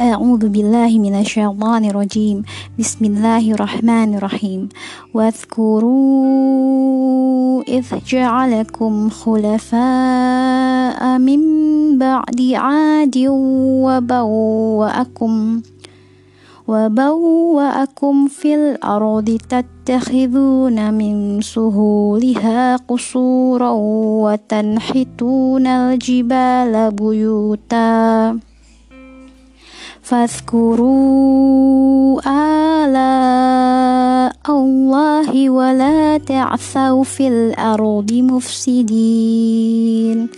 أعوذ بالله من الشيطان الرجيم. بسم الله الرحمن الرحيم. واذكروا إذ جعلكم خلفاء من بعد عاد وبوأكم وبوأكم في الأرض تتخذون من سهولها قصورا وتنحتون الجبال بيوتا. Faskuru ala Allahi wa la ta'thaw fil ardi mufsidin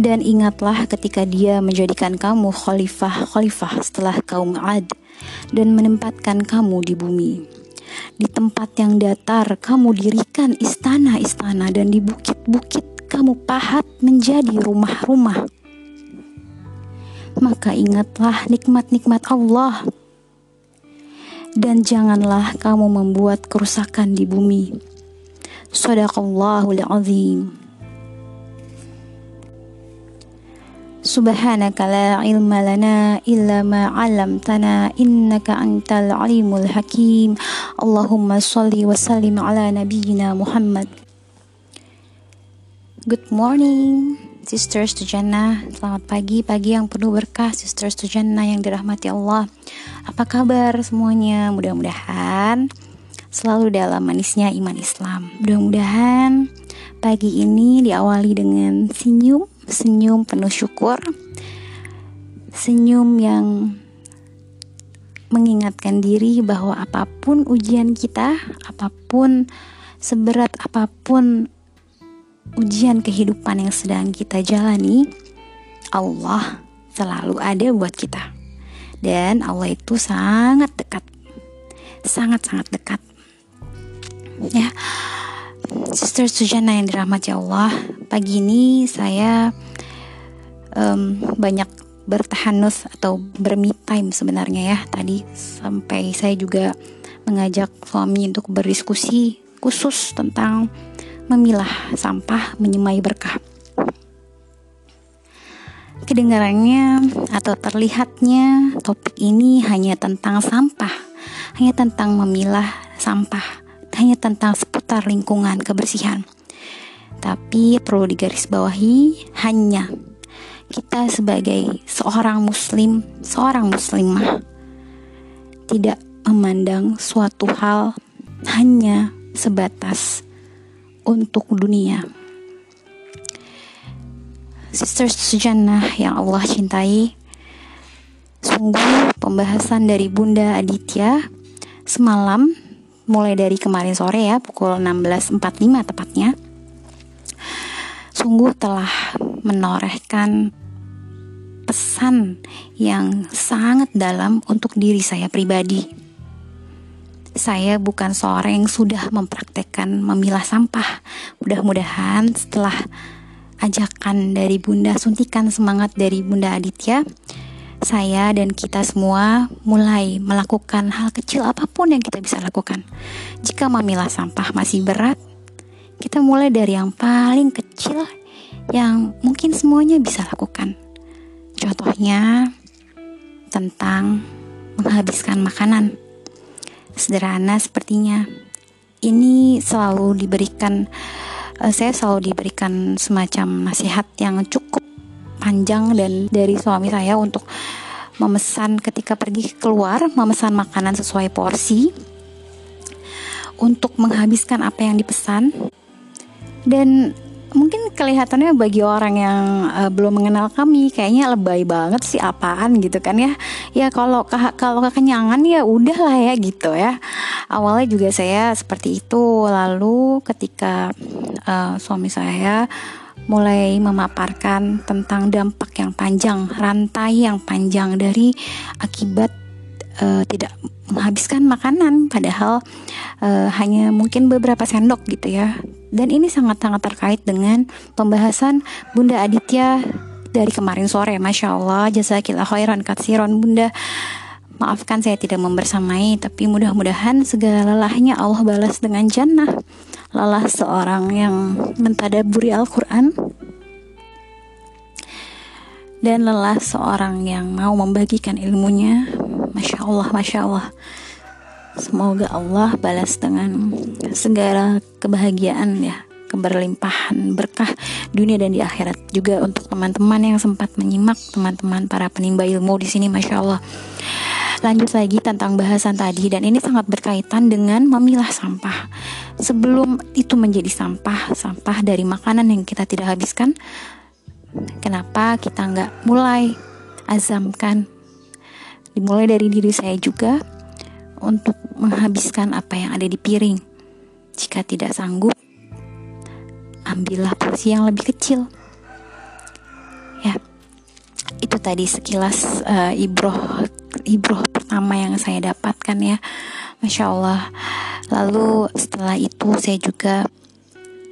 dan ingatlah ketika dia menjadikan kamu khalifah-khalifah setelah kaum Ad dan menempatkan kamu di bumi. Di tempat yang datar kamu dirikan istana-istana dan di bukit-bukit kamu pahat menjadi rumah-rumah maka ingatlah nikmat-nikmat Allah. Dan janganlah kamu membuat kerusakan di bumi. Sadaqallahul azim. Subhanaka la ilma lana illa ma 'allamtana innaka antal alimul hakim. Allahumma shalli wa sallim ala nabiyyina Muhammad. Good morning. Sisters to Jannah Selamat pagi, pagi yang penuh berkah Sisters to Jannah yang dirahmati Allah. Apa kabar semuanya? Mudah-mudahan selalu dalam manisnya iman Islam. Mudah-mudahan pagi ini diawali dengan senyum senyum penuh syukur, senyum yang mengingatkan diri bahwa apa pun ujian kita, apa pun seberat apa pun ujian kehidupan yang sedang kita jalani, Allah selalu ada buat kita. Dan Allah itu sangat dekat. Sangat-sangat dekat. Ya. Sister Sujana yang dirahmati Allah, pagi ini saya um, banyak bertahanus atau berme time sebenarnya ya tadi sampai saya juga mengajak suami untuk berdiskusi khusus tentang memilah sampah menyemai berkah kedengarannya atau terlihatnya topik ini hanya tentang sampah hanya tentang memilah sampah hanya tentang seputar lingkungan kebersihan. Tapi perlu digarisbawahi hanya kita sebagai seorang muslim, seorang muslimah tidak memandang suatu hal hanya sebatas untuk dunia. Sisters Sujannah yang Allah cintai, sungguh pembahasan dari Bunda Aditya semalam mulai dari kemarin sore ya pukul 16.45 tepatnya sungguh telah menorehkan pesan yang sangat dalam untuk diri saya pribadi. Saya bukan seorang yang sudah mempraktekkan memilah sampah. Mudah-mudahan setelah ajakan dari Bunda suntikan semangat dari Bunda Aditya, saya dan kita semua mulai melakukan hal kecil apa pun yang kita bisa lakukan. Jika memilah sampah masih berat, kita mulai dari yang paling kecil yang mungkin semuanya bisa lakukan. Contohnya tentang menghabiskan makanan. Sederhana sepertinya. Ini selalu diberikan eh, saya selalu diberikan semacam nasihat yang cukup panjang dan dari suami saya untuk memesan ketika pergi keluar memesan makanan sesuai porsi untuk menghabiskan apa yang dipesan dan mungkin kelihatannya bagi orang yang uh, belum mengenal kami kayaknya lebay banget sih apaan gitu kan ya. Ya kalau kalau kekenyangan ya udahlah ya gitu ya. Awalnya juga saya seperti itu. Lalu ketika uh, suami saya mulai memaparkan tentang dampak yang panjang, rantai yang panjang dari akibat uh, tidak menghabiskan makanan. Padahal uh, hanya mungkin beberapa sendok gitu ya. Dan ini sangat-sangat terkait dengan pembahasan Bunda Aditya dari kemarin sore. Masya Allah, jazakillah khairan katsiron Bunda. Maafkan saya tidak membersamai, tapi mudah-mudahan segala lelahnya Allah balas dengan jannah. Lelah seorang yang mentadaburi Al-Quran. dan lelah seorang yang mau membagikan ilmunya Masya Allah, Masya Allah Semoga Allah balas dengan segala kebahagiaan ya keberlimpahan berkah dunia dan di akhirat. Juga untuk teman-teman yang sempat menyimak teman-teman para penimba ilmu di sini masya Allah. Lanjut lagi tentang bahasan tadi dan ini sangat berkaitan dengan memilah sampah. Sebelum itu menjadi sampah sampah dari makanan yang kita tidak habiskan kenapa kita nggak mulai azamkan? Dimulai dari diri saya juga untuk menghabiskan apa yang ada di piring jika tidak sanggup ambillah porsi yang lebih kecil. Ya, itu tadi sekilas uh, ibroh ibroh pertama yang saya dapatkan ya, masya Allah. Lalu setelah itu saya juga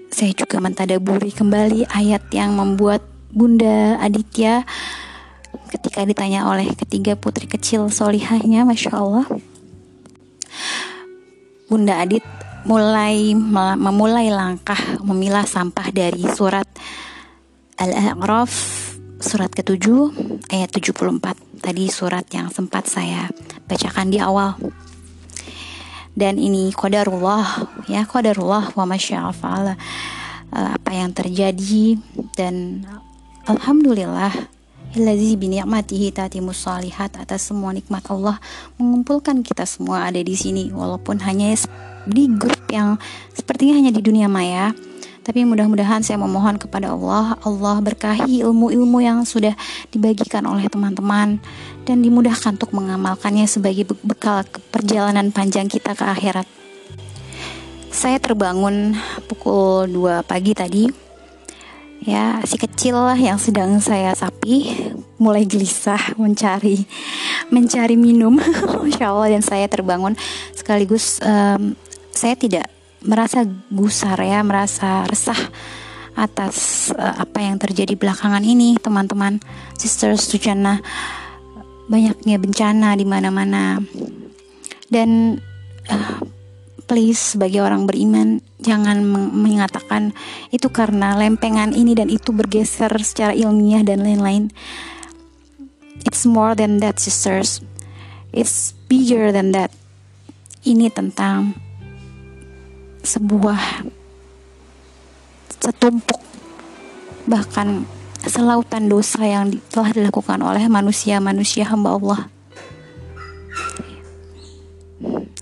saya juga mentadaburi kembali ayat yang membuat Bunda Aditya ketika ditanya oleh ketiga putri kecil solihahnya, masya Allah. Bunda Adit mulai memulai langkah memilah sampah dari surat Al-A'raf surat ke-7 ayat 74 tadi surat yang sempat saya bacakan di awal. Dan ini qadarullah ya qadarullah wa masya'afa'ala eh, apa yang terjadi dan alhamdulillah Allazi bini'matihi tatimus salihat atas semua nikmat Allah. Mengumpulkan kita semua ada di sini walaupun hanya di grup yang sepertinya hanya di dunia maya. Tapi mudah-mudahan saya memohon kepada Allah Allah berkahi ilmu-ilmu yang sudah dibagikan oleh teman-teman dan dimudahkan untuk mengamalkannya sebagai bekal perjalanan panjang kita ke akhirat. Saya terbangun pukul 2 pagi tadi. Ya si kecil lah yang sedang saya sapi mulai gelisah mencari mencari minum Masya Allah dan saya terbangun sekaligus um, saya tidak merasa gusar ya, merasa resah atas uh, apa yang terjadi belakangan ini, teman-teman, sisters Sujana banyaknya bencana di mana-mana. Dan uh, please sebagai orang beriman jangan mengatakan itu karena lempengan ini dan itu bergeser secara ilmiah dan lain-lain. It's more than that, sisters. It's bigger than that. Ini tentang sebuah setumpuk bahkan selautan dosa yang telah dilakukan oleh manusia-manusia hamba Allah.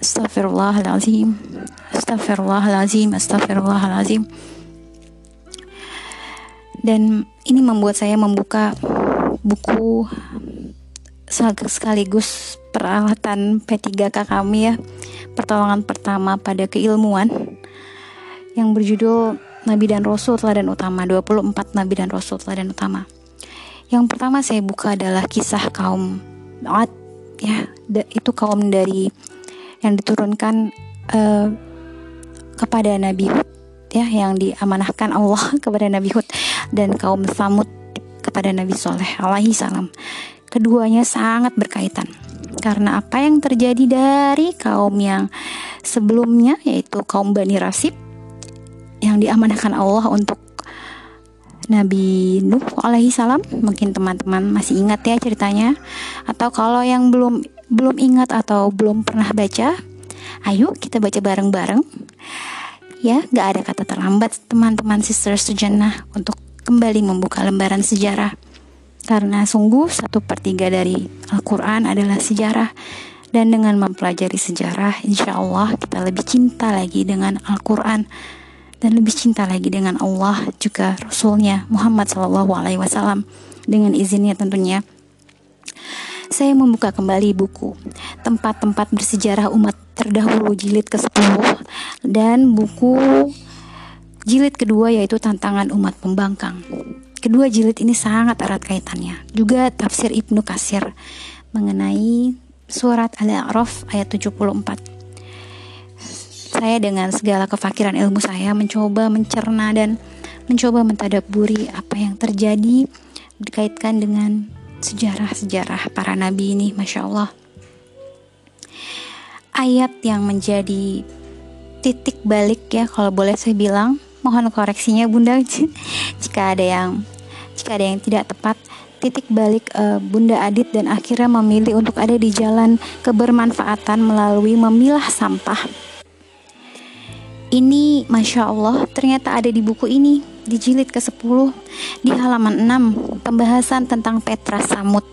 Astagfirullahalazim. Astagfirullahalazim. Astagfirullahalazim. Dan ini membuat saya membuka buku sekaligus peralatan P3K kami ya. Pertolongan pertama pada keilmuan yang berjudul Nabi dan Rasul Teladan Utama 24 Nabi dan Rasul Teladan Utama. Yang pertama saya buka adalah kisah kaum Ad ya. Itu kaum dari yang diturunkan uh, kepada Nabi Hud ya yang diamanahkan Allah kepada Nabi Hud dan kaum Samud kepada Nabi Soleh alaihi salam. Keduanya sangat berkaitan. Karena apa yang terjadi dari kaum yang sebelumnya yaitu kaum Bani Rasib yang diamanahkan Allah untuk Nabi Nuh alaihi salam. Mungkin teman-teman masih ingat ya ceritanya. Atau kalau yang belum belum ingat atau belum pernah baca ayo kita baca bareng-bareng. Ya gak ada kata terlambat teman-teman sister sejana untuk kembali membuka lembaran sejarah. Karena sungguh satu per tiga dari Al-Quran adalah sejarah. Dan dengan mempelajari sejarah insya Allah kita lebih cinta lagi dengan Al-Quran. Dan lebih cinta lagi dengan Allah juga Rasulnya Muhammad Shallallahu Alaihi Wasallam. Dengan izinnya tentunya saya membuka kembali buku tempat-tempat bersejarah umat terdahulu jilid ke-10 dan buku jilid kedua yaitu tantangan umat pembangkang Kedua jilid ini sangat erat kaitannya. Juga tafsir Ibnu Kasir mengenai surat Al-A'raf ayat 74. Saya dengan segala kefakiran ilmu saya mencoba mencerna dan mencoba mentadaburi apa yang terjadi dikaitkan dengan sejarah-sejarah para nabi ini, masya Allah. Ayat yang menjadi titik balik ya kalau boleh saya bilang mohon koreksinya bunda jika ada yang jika ada yang tidak tepat, titik balik uh, Bunda Adit dan akhirnya memilih untuk ada di jalan kebermanfaatan melalui memilah sampah. Ini Masya Allah ternyata ada di buku ini di jilid ke-10 di halaman 6 pembahasan tentang Petra Samud.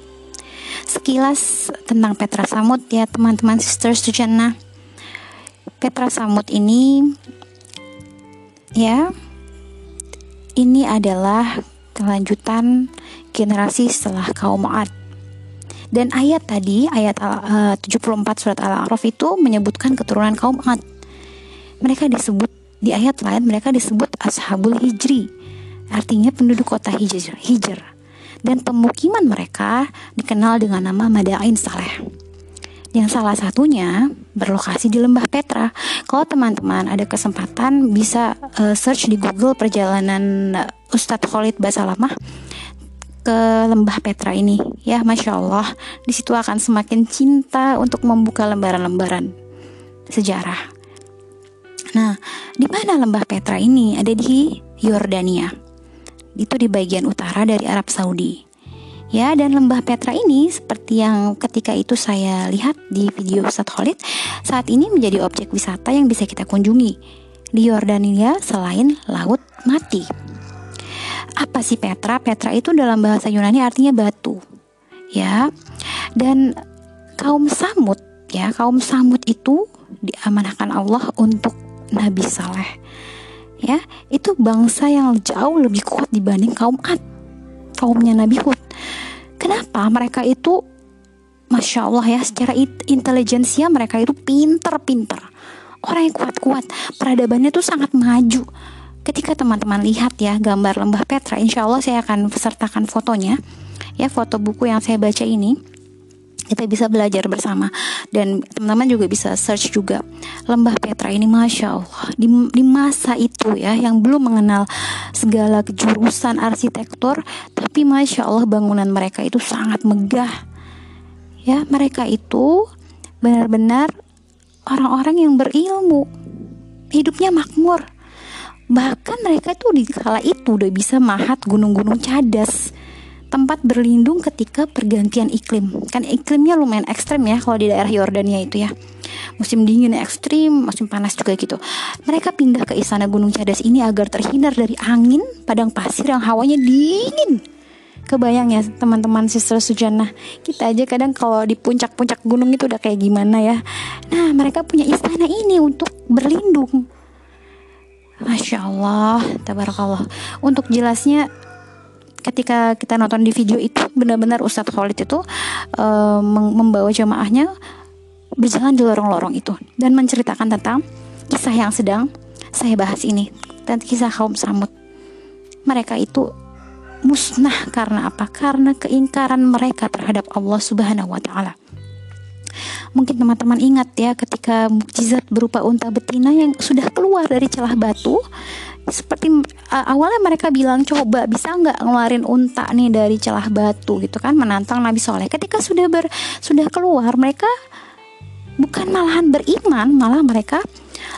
Sekilas tentang Petra Samud ya teman-teman sisters Sujana. Petra Samud ini ya ini adalah kelanjutan generasi setelah kaum Ad. Dan ayat tadi, ayat uh, 74 surat Al-A'raf itu menyebutkan keturunan kaum Ad. Mereka disebut di ayat lain mereka disebut Ashabul Hijri. Artinya penduduk kota Hijr. Hijr. Dan pemukiman mereka dikenal dengan nama Madain Saleh yang salah satunya berlokasi di Lembah Petra. Kalau teman-teman ada kesempatan bisa uh, search di Google perjalanan uh, Ustadz Khalid Basalamah ke Lembah Petra ini. Ya Masya Allah di situ akan semakin cinta untuk membuka lembaran-lembaran sejarah. Nah di mana Lembah Petra ini? Ada di Yordania. Itu di bagian utara dari Arab Saudi Ya, dan lembah Petra ini seperti yang ketika itu saya lihat di video Ustaz Khalid, saat ini menjadi objek wisata yang bisa kita kunjungi di Yordania selain Laut Mati. Apa sih Petra? Petra itu dalam bahasa Yunani artinya batu. Ya. Dan kaum Samud, ya, kaum Samud itu diamanahkan Allah untuk Nabi Saleh. Ya, itu bangsa yang jauh lebih kuat dibanding kaum Ad kaumnya Nabi Hud. Kenapa mereka itu Masya Allah ya secara intelijensia mereka itu pinter-pinter. Orang yang kuat-kuat Peradabannya tuh sangat maju. Ketika teman-teman lihat ya gambar lembah Petra Insya Allah saya akan sertakan fotonya. Ya foto buku yang saya baca ini kita bisa belajar bersama. Dan teman-teman juga bisa search juga lembah Petra ini masya Allah. Di, di masa itu ya yang belum mengenal segala kejurusan arsitektur tapi masya Allah bangunan mereka itu sangat megah. Ya mereka itu benar-benar orang-orang yang berilmu. Hidupnya makmur. Bahkan mereka itu di kala itu udah bisa mahat gunung-gunung cadas tempat berlindung ketika pergantian iklim. Kan iklimnya lumayan ekstrim ya kalau di daerah Yordania itu ya. Musim dingin ekstrim, musim panas juga gitu. Mereka pindah ke istana Gunung Cadas ini agar terhindar dari angin padang pasir yang hawanya dingin. Kebayang ya teman-teman sister Sujana Kita aja kadang kalau di puncak-puncak gunung itu udah kayak gimana ya Nah mereka punya istana ini untuk berlindung Masya Allah, tabarakallah Untuk jelasnya ketika kita nonton di video itu benar-benar Ustadz Khalid itu uh, membawa jamaahnya berjalan di lorong-lorong itu dan menceritakan tentang kisah yang sedang saya bahas ini dan kisah kaum Samud. Mereka itu musnah karena apa? Karena keingkaran mereka terhadap Allah Subhanahu wa taala. Mungkin teman-teman ingat ya ketika mukjizat berupa unta betina yang sudah keluar dari celah batu seperti uh, awalnya mereka bilang coba bisa nggak ngeluarin unta nih dari celah batu? Gitu kan menantang Nabi Soleh. Ketika sudah ber sudah keluar mereka bukan malahan beriman malah mereka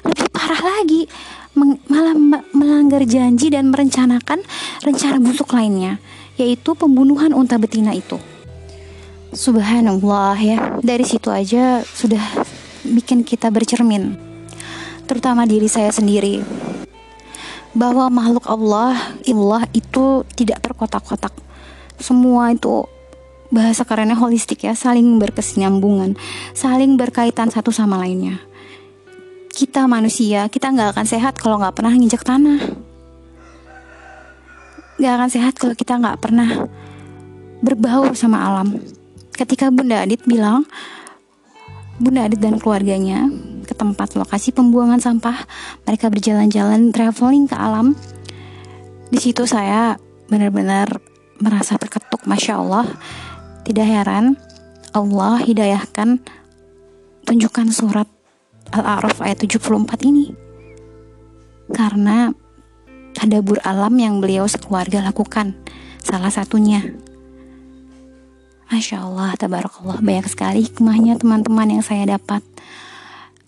lebih parah lagi meng, malah melanggar janji dan merencanakan rencana busuk lainnya yaitu pembunuhan unta betina itu. Subhanallah ya. Dari situ aja sudah bikin kita bercermin terutama diri saya sendiri bahwa makhluk Allah, Allah itu tidak terkotak-kotak. Semua itu bahasa kerennya holistik ya, saling berkesinambungan, saling berkaitan satu sama lainnya. Kita manusia, kita nggak akan sehat kalau nggak pernah nginjak tanah. Nggak akan sehat kalau kita nggak pernah berbaur sama alam. Ketika Bunda Adit bilang, Bunda Adit dan keluarganya ke tempat lokasi pembuangan sampah. Mereka berjalan-jalan traveling ke alam. Di situ saya benar-benar merasa terketuk, masya Allah. Tidak heran Allah hidayahkan tunjukkan surat Al-A'raf ayat 74 ini. Karena ada bur alam yang beliau sekeluarga lakukan. Salah satunya Masya Allah, tabarakallah. Banyak sekali hikmahnya teman-teman yang saya dapat.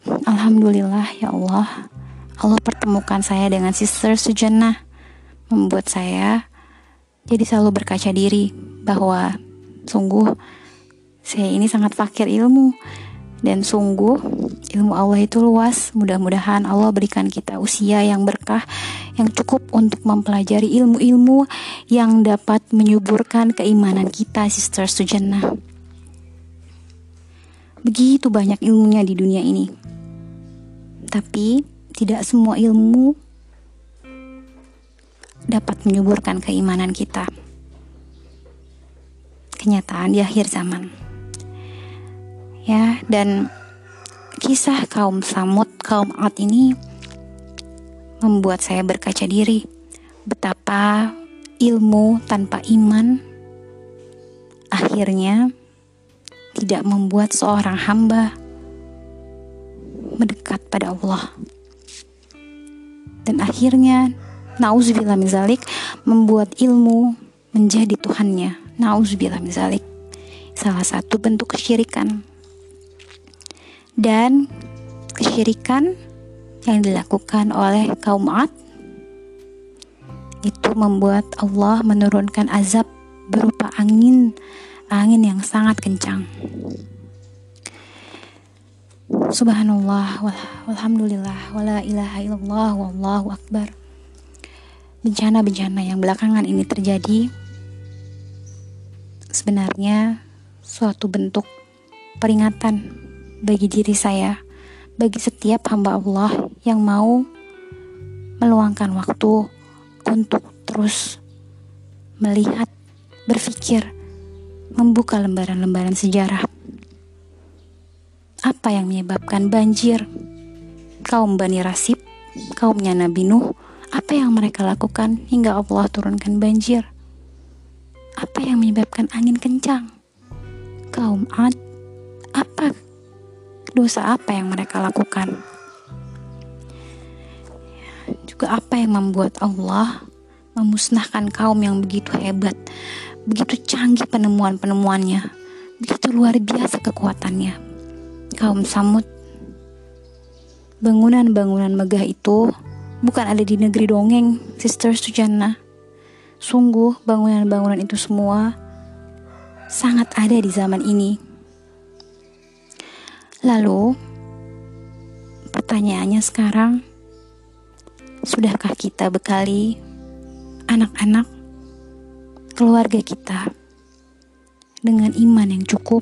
Alhamdulillah ya Allah. Allah pertemukan saya dengan Sister Sujana Membuat saya Jadi selalu berkaca diri bahwa sungguh saya ini sangat fakir ilmu dan sungguh ilmu Allah itu luas. Mudah-mudahan Allah berikan kita usia yang berkah yang cukup untuk mempelajari ilmu-ilmu yang dapat menyuburkan keimanan kita, Sister Sujannah. Begitu banyak ilmunya di dunia ini. Tapi tidak semua ilmu dapat menyuburkan keimanan kita. Kenyataan di akhir zaman. Ya, dan kisah kaum Samud, kaum Ad ini membuat saya berkaca diri betapa ilmu tanpa iman akhirnya tidak membuat seorang hamba mendekat pada Allah. Dan akhirnya Nauzubillah min zalik membuat ilmu menjadi Tuhannya. Nauzubillah min zalik. Salah satu bentuk kesyirikan. Dan kesyirikan yang dilakukan oleh kaum Ad itu membuat Allah menurunkan azab berupa angin angin yang sangat kencang. Subhanallah walhamdulillah wala ilaha illallah wallahu akbar bencana-bencana yang belakangan ini terjadi sebenarnya suatu bentuk peringatan bagi diri saya, bagi setiap hamba Allah yang mau meluangkan waktu untuk terus melihat, berpikir, membuka lembaran-lembaran sejarah. Apa yang menyebabkan banjir? Kaum Bani Rasib, kaumnya Nabi Nuh, apa yang mereka lakukan hingga Allah turunkan banjir? Apa yang menyebabkan angin kencang? Kaum Ad, dosa apa yang mereka lakukan? Juga apa yang membuat Allah memusnahkan kaum yang begitu hebat, begitu canggih penemuan-penemuannya, begitu luar biasa kekuatannya. Kaum Samud, bangunan-bangunan megah itu bukan ada di negeri dongeng, Sister Sujana. Sungguh bangunan-bangunan itu semua sangat ada di zaman ini. Lalu, pertanyaannya sekarang, sudahkah kita bekali anak-anak keluarga kita dengan iman yang cukup?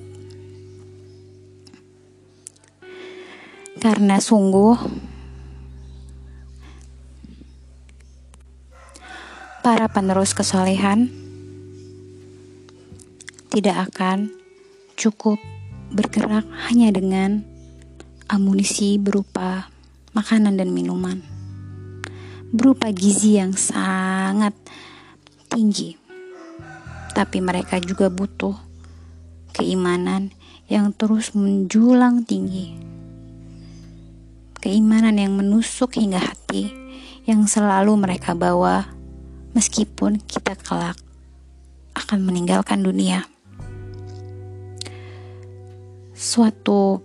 Karena sungguh para penerus kesolehan tidak akan cukup bergerak hanya dengan amunisi berupa makanan dan minuman, berupa gizi yang sangat tinggi, tapi mereka juga butuh keimanan yang terus menjulang tinggi, keimanan yang menusuk hingga hati, yang selalu mereka bawa meskipun kita kelak akan meninggalkan dunia. Suatu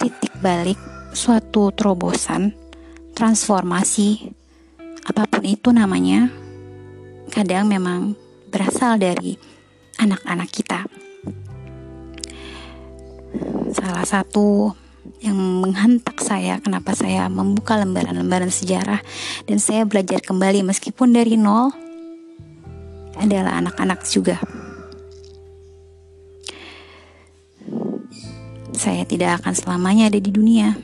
titik balik, suatu terobosan, transformasi, apa pun itu namanya, kadang memang berasal dari anak-anak kita. Salah satu yang menghantak saya kenapa saya membuka lembaran-lembaran sejarah dan saya belajar kembali meskipun dari nol adalah anak-anak juga. Saya tidak akan selamanya ada di dunia.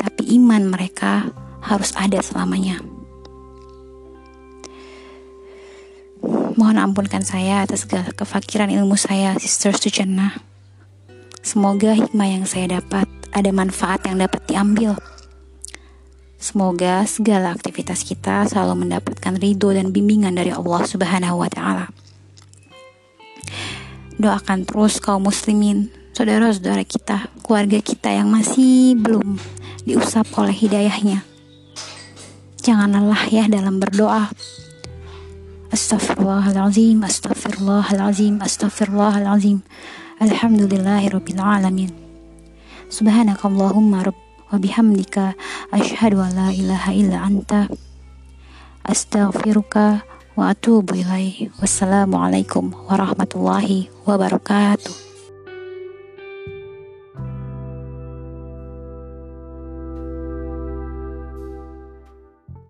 Tapi iman mereka harus ada selamanya. Mohon ampunkan saya atas segala kefakiran ilmu saya, Sister Sujana. Semoga hikmah yang saya dapat ada manfaat yang dapat diambil. Semoga segala aktivitas kita selalu mendapatkan ridho dan bimbingan dari Allah Subhanahu wa taala. Doakan terus kaum muslimin, saudara-saudara kita, keluarga kita yang masih belum diusap oleh hidayahnya. Jangan lelah ya dalam berdoa. Astaghfirullahalazim, astaghfirullahalazim, astaghfirullahalazim. Alhamdulillahirabbil alamin. Subhanakallahumma rabb wa bihamdika asyhadu an la ilaha illa anta Astaghfiruka wa atubu ilaih. Wassalamualaikum warahmatullahi wabarakatuh.